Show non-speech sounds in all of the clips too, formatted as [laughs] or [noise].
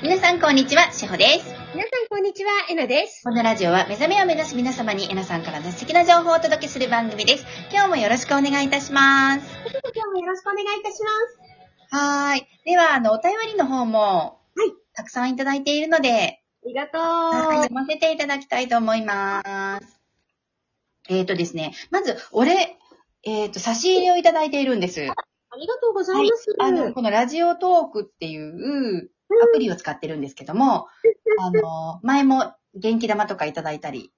皆さんこんにちは、しほです。皆さん、こんにちは。えなです。このラジオは目覚めを目指す皆様にえなさんからの素敵な情報をお届けする番組です。今日もよろしくお願いいたします。今日もよろしくお願いいたします。はーい。では、あの、お便りの方も、はい。たくさんいただいているので、ありがとう。はい、読ませていただきたいと思います。えっ、ー、とですね、まず、お礼、えっ、と、差し入れをいただいているんです。ありがとうございます。あの、このラジオトークっていうアプリを使ってるんですけども、[laughs] あの、前も元気玉とかいただいたり。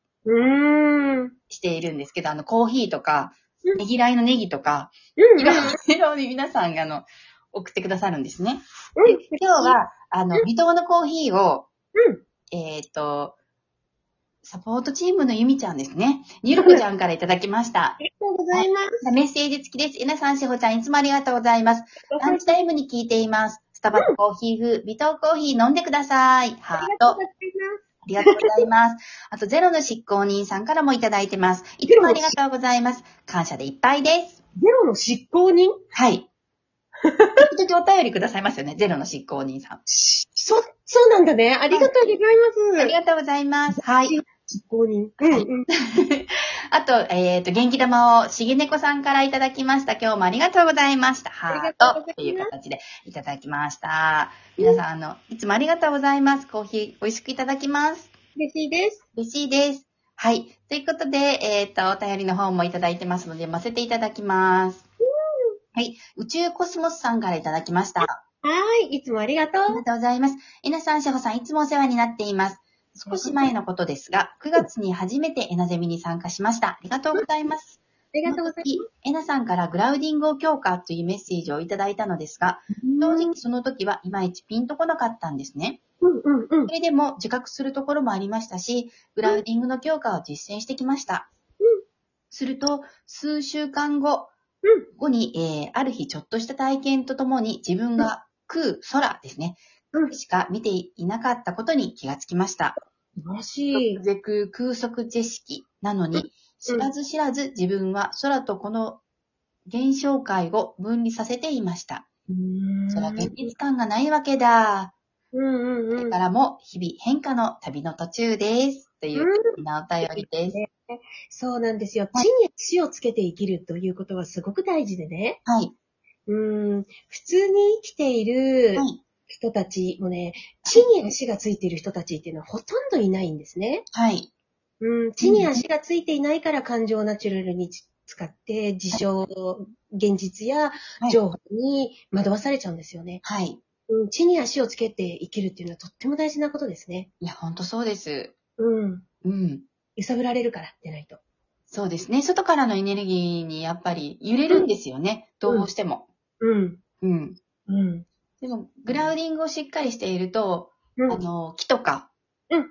しているんですけど、あの、コーヒーとか、うんねぎらいのネギとか、うん。いろいろ皆さんが、あの、送ってくださるんですね。うん。今日は、あのう、ん微糖のコーヒーを、うん。えっ、と、サポートチームのゆみちゃんですね。ゆるこちゃんからいただきましたあ。りがとうございます。メッセージ付きです。えなさん、しほちゃん、いつもありがとうございます。ランチタイムに聞いています。スタバのコーヒー風、微糖コーヒー飲んでください。ハート。ありがとうございありがとうございます。あと、ゼロの執行人さんからもいただいてます。いつもありがとうございます。感謝でいっぱいです。ゼロの執行人？はい。時々お便りくださいますよね。ゼロの執行人さん。そ、そうなんだね。ありがとうございます。ありがとうございます。はい。執行人。はいうんうん。あと、えっ、と、元気玉をしげねこさんからいただきました。今日もありがとうございました。ハありートがという形でいただきました。皆さん、あの、いつもありがとうございます。コーヒー美味しくいただきます。嬉しいです。嬉しいです。はい。ということで、えっ、と、お便りの方もいただいてますので、読ませていただきます。はい。宇宙コスモスさんからいただきました。はーい。いつもありがとうあり。がとうございます。えなさん、しほさん、いつもお世話になっています。少し前のことですが、9月に初めてエナゼミに参加しました。ありがとうございます。ありがとうございエナさんからグラウディングを強化というメッセージをいただいたのですが、ます。正直その時はいまいちピンとこなかったんですね。うんうんうんそ。れでも自覚するところもありましたし、グラウディングの強化を実践してきました。うんすると、数週間後、うん後に、えーある日ちょっとした体験とともに自分が空、空ですね、うんしか見ていなかったことに気がつきました。素晴らしい。ゼ空空速知識なのに、知らず知らず自分は空とこの現象界を分離させていました。そら現実感がないわけだ。うんうんうんこれか。らも日々変化の旅の途中です。というなお便りです。そうなんですよ。はい地に足をつけて生きるということがすごく大事でね。はい。うん、普通に生きているはい。人たちもね、地に足がついている人たちっていうのはほとんどいないんですね。はい。うん、地に足がついていないから感情をナチュラルに使って事象、現実やはい情報に惑わされちゃうんですよね。はい。うん、地に足をつけて生きるっていうのはとっても大事なことですね。いや、ほんとそうです。うん。うん。揺さぶられるから、でないと。そうですね。外からのエネルギーにやっぱり揺れるんですよね。どうしても。うん。うん。うん。でも、グラウディングをしっかりしていると、うんあの、木とかうん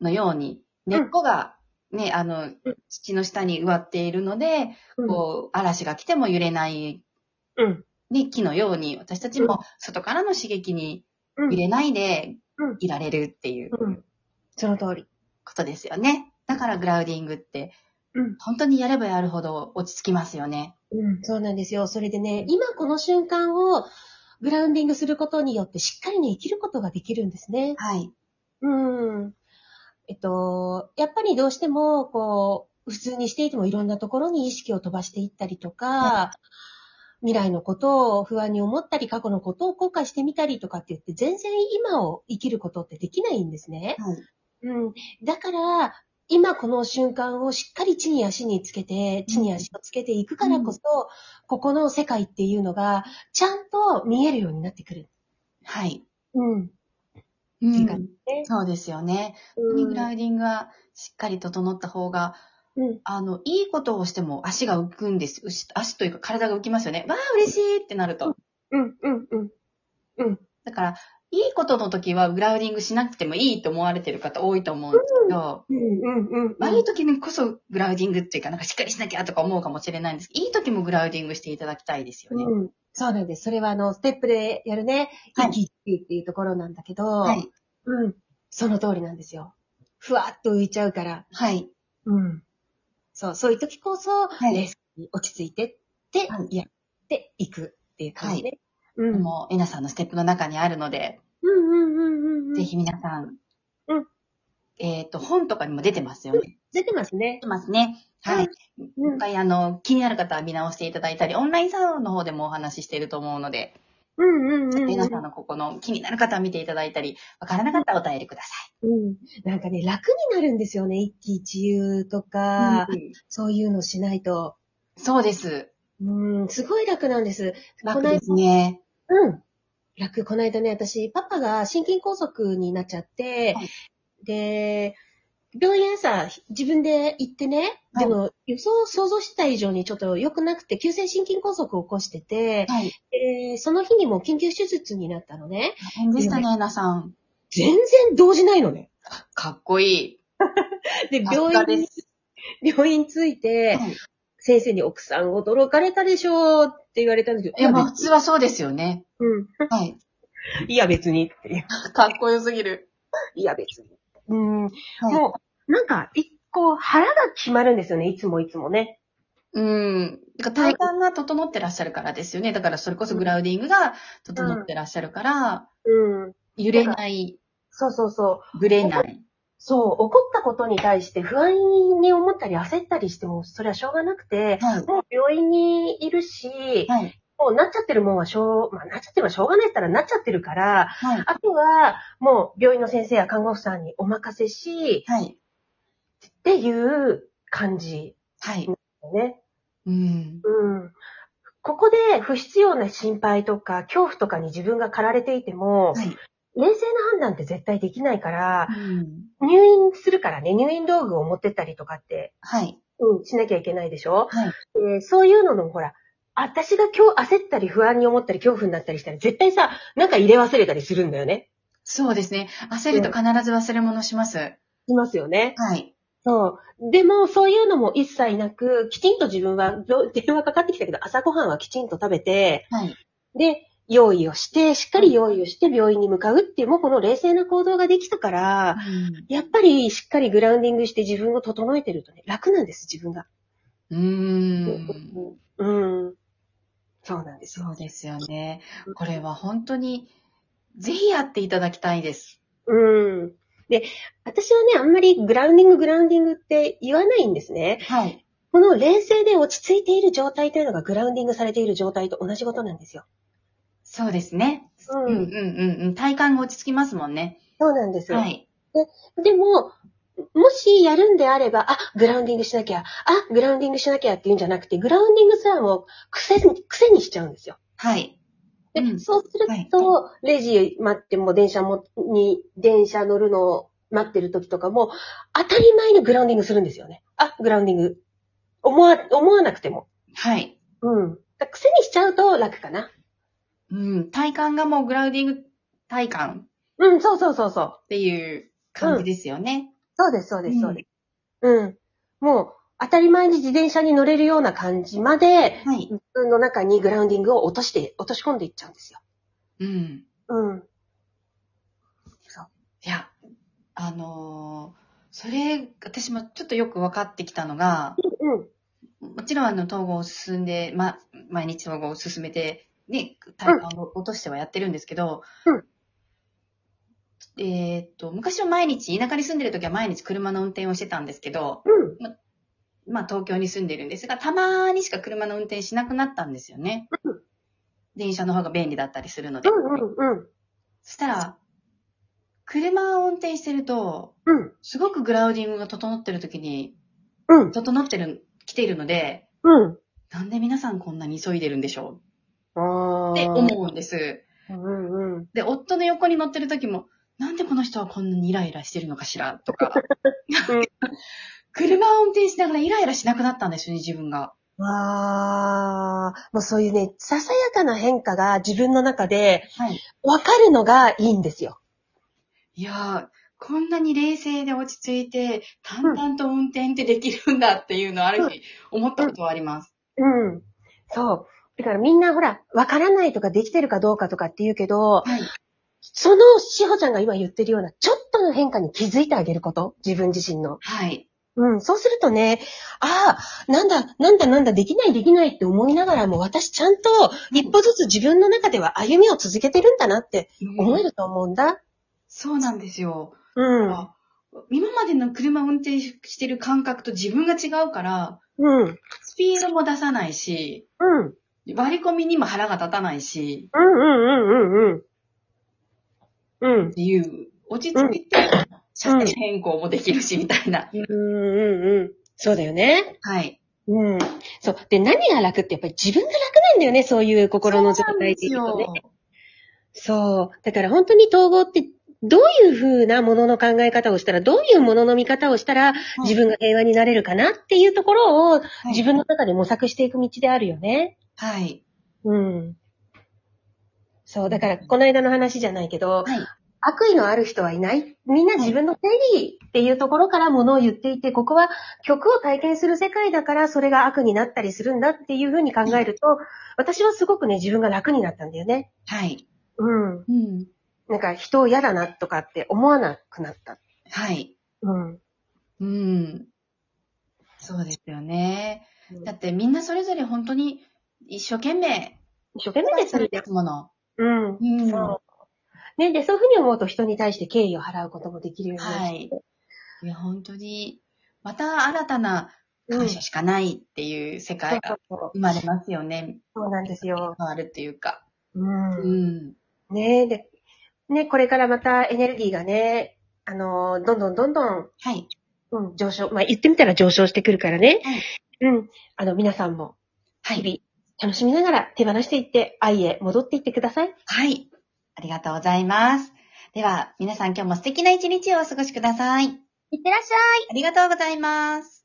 のように、根っこがね、あのん、土の下に植わっているので、こう、嵐が来ても揺れない、うん。ね、木のように、私たちも外からの刺激にうん。揺れないでうんいられるっていううん。その通り。ことですよね。だからグラウディングって、うん。本当にやればやるほど落ち着きますよね。うん。そうなんですよ。それでね、今この瞬間をグラウンディングすることによってしっかりね、生きることができるんですね。はい。うん。えっと、やっぱりどうしても、こう、普通にしていてもいろんなところに意識を飛ばしていったりとか、は未来のことを不安に思ったり、過去のことを後悔してみたりとかって言って、全然今を生きることってできないんですね。はい。うん。だから、今この瞬間をしっかり地に足につけて、地に足をつけていくからこそ、ここの世界っていうのが、ちゃんと見えるようになってくる。はい。うん。うん。じね。そうですよね。うんグラウディングはしっかり整った方が、うん。あの、いいことをしても足が浮くんです。足というか体が浮きますよね。わあ、嬉しいってなると。うん、うん、うん。うん。だから、いいことの時はグラウディングしなくてもいいと思われてる方多いと思うんですけど、うん、うん、うん。悪い時にこそグラウディングっていうか、なんかしっかりしなきゃとか思うかもしれないんですけど、いい時もグラウディングしていただきたいですよね。うん。そうなんです。それはあの、ステップでやるね、はい息っていうところなんだけど、はい。うん。その通りなんですよ。ふわっと浮いちゃうから。はい。うん。そう、そういう時こそ、はい冷静に落ち着いてって、はいやっていくっていう感じね。うん。もう、えなさんのステップの中にあるので。ぜひ皆さん、うんえっ、と、本とかにも出てますよね。出てますね出。てますね。はい。うん一回、あの、気になる方は見直していただいたり、オンラインサロンの方でもお話ししていると思うので、うんうんうんうん。皆さんのここの気になる方は見ていただいたり、わからなかったらお便りくださうん。なんかね、楽になるんですよね。一喜一憂とい。か、うんそういうのしないと。そうです。うん、すごい楽なんです。楽ですね。うん。楽。この間ね、私、パパが心筋梗塞になっちゃって、はいで、病院朝、自分で行ってね、はいでも予想、想像してた以上にちょっと良くなくて、急性心筋梗塞を起こしてて、はい。でその日にも緊急手術になったのね。大変でしたね、なさん。全然動じないのね。かっこいい。[laughs] で、病院。病院着いて、はい先生に奥さん驚かれたでしょうって言われたんだけど、いや、まあ普別通はそうですよね。うん。はい。[laughs] いや別にっていう。[laughs] かっこよすぎる。いや別に。うん。はいもう、なんか、一個腹が決まるんですよね、いつもいつもね。うん。だから体幹が整ってらっしゃるからですよね。だからそれこそグラウディングが整ってらっしゃるから、うん。揺れない、そうそうそう。ぶれない。そう、起こったことに対して不安に思ったり焦ったりしても、それはしょうがなくて、はい。もう病院にいるし、はい。もうなっちゃってるもんはしょう、まあなっちゃってるのはしょうがないったらなっちゃってるから、はい。あとは、もう病院の先生や看護婦さんにお任せし、はい。っていう感じはい。うん。うん。ここで不必要な心配とか恐怖とかに自分が駆られていても、はい。冷静な判断って絶対できないから、うん。入院するからね、入院道具を持ってったりとかって、はい。うん、しなきゃいけないでしょ？はい。えーそういうのの、ほら、私が今日焦ったり不安に思ったり恐怖になったりしたら絶対さ、なんか入れ忘れたりするんだよね。そうですね。焦ると必ず忘れ物します。しますよね。はい。そう。でも、そういうのも一切なく、きちんと自分は、ど電話かかってきたけど、朝ごはんはきちんと食べて、はい。で、用意をして、しっかり用意をして病院に向かうっていう、もうこの冷静な行動ができたから、やっぱりしっかりグラウンディングして自分を整えてるとね、楽なんです、自分が。うーん。うん。そうなんですよ。そうですよね。これは本当に、ぜひやっていただきたいです。うん。で、私はね、あんまりグラウンディング、グラウンディングって言わないんですね。はい。この冷静で落ち着いている状態というのがグラウンディングされている状態と同じことなんですよ。そうですね。ううんうんうんうん。体感が落ち着きますもんね。そうなんですよ。はい。でも、もしやるんであれば、あ、グラウンディングしなきゃ、あ、グラウンディングしなきゃっていうんじゃなくて、グラウンディングすらも癖に、癖にしちゃうんですよ。はい。で、うんそうするはいと、レジ待っても電車も、に、電車乗るのを待ってる時とかも、当たり前にグラウンディングするんですよね。あ、グラウンディング。思わ、思わなくても。はい。うん。癖にしちゃうと楽かな。うん。体感がもうグラウディング体感うん、そうそうそうそう。っていう感じですよね。そうです、そうです、そうです。うん。もう、当たり前に自転車に乗れるような感じまで、はい。自分の中にグラウンディングを落として、落とし込んでいっちゃうんですよ。うん。うん。いや、あのーそれ、私もちょっとよく分かってきたのが、うん。もちろんあの、統合を進んで、ま、毎日統合を進めて、ね、体感を落としてはやってるんですけど、うんえーっと、昔は毎日、田舎に住んでる時は毎日車の運転をしてたんですけど、うん。まあ東京に住んでるんですが、たまにしか車の運転しなくなったんですよね。うん電車の方が便利だったりするので。そしたら、車を運転してると、うん。すごくグラウディングが整ってる時に、うん。整ってる、来ているので、うん。なんで皆さんこんなに急いでるんでしょあう？ってー思うんです。うんうん。で、夫の横に乗ってる時も、なんでこの人はこんなにイライラしてるのかしらとか [laughs] うん。[laughs] 車を運転しながらイライラしなくなったんですよね、自分が。ああ、もうそういうね、ささやかな変化が自分の中ではい。分かるのがいいんですよ。いやー、こんなに冷静で落ち着いて、淡々と運転ってできるんだっていうのをある日、思ったことはあります。うん。そう。だからみんなほら、分からないとかできてるかどうかとかって言うけど、はい。そのしほちゃんが今言ってるような、ちょっとの変化に気づいてあげること自分自身の。はい。うん、そうするとね、ああ、なんだ、なんだ、なんだ、できない、できないって思いながらも、私ちゃんと一歩ずつ自分の中では歩みを続けてるんだなって思えると思うんだ。そうなんですよ。うん。あ今までの車運転してる感覚と自分が違うから、うん。スピードも出さないし、うん。割り込みにも腹が立たないし、うんうんうんうんうん。うんっ。ていう、落ち着いて、車線変更もできるし、みたいな。うんうんうん。そうだよね。はい。うん。そう。で、何が楽ってやっぱり自分が楽なんだよね、そういう心の状態っていうとね。そう。だから本当に統合って、どういうふうなものの考え方をしたら、どういうものの見方をしたら、自分が平和になれるかなっていうところを、はい自分の中で模索していく道であるよね。はい。うん。そう。だから、この間の話じゃないけど、はい。悪意のある人はいない。みんな自分の定理っていうところからものを言っていて、ここは曲を体験する世界だからそれが悪になったりするんだっていうふうに考えると、私はすごくね、自分が楽になったんだよね。はい。うん。うん。なんか人を嫌だなとかって思わなくなった。はい。うん。うん。そうですよね。だってみんなそれぞれ本当に一生懸命一生懸命でするもの。うん。うんそう。ね、で、そういうふうに思うと人に対して敬意を払うこともできるようになるはい。いや、本当に、また新たなうん感謝しかないっていう世界が生まれますよね。そうなんですよ。変わるっていうか。う。うんん。ねで、ね、これからまたエネルギーがね、あの、どんどんどんどん、はい。うん、上昇、まあ、言ってみたら上昇してくるからね。はいうん。あの、皆さんも、はい。楽しみながら手放していって、愛へ戻っていってください。はい。ありがとうございます。では、皆さん今日も素敵な一日をお過ごしください。いってらっしゃいありがとうございます。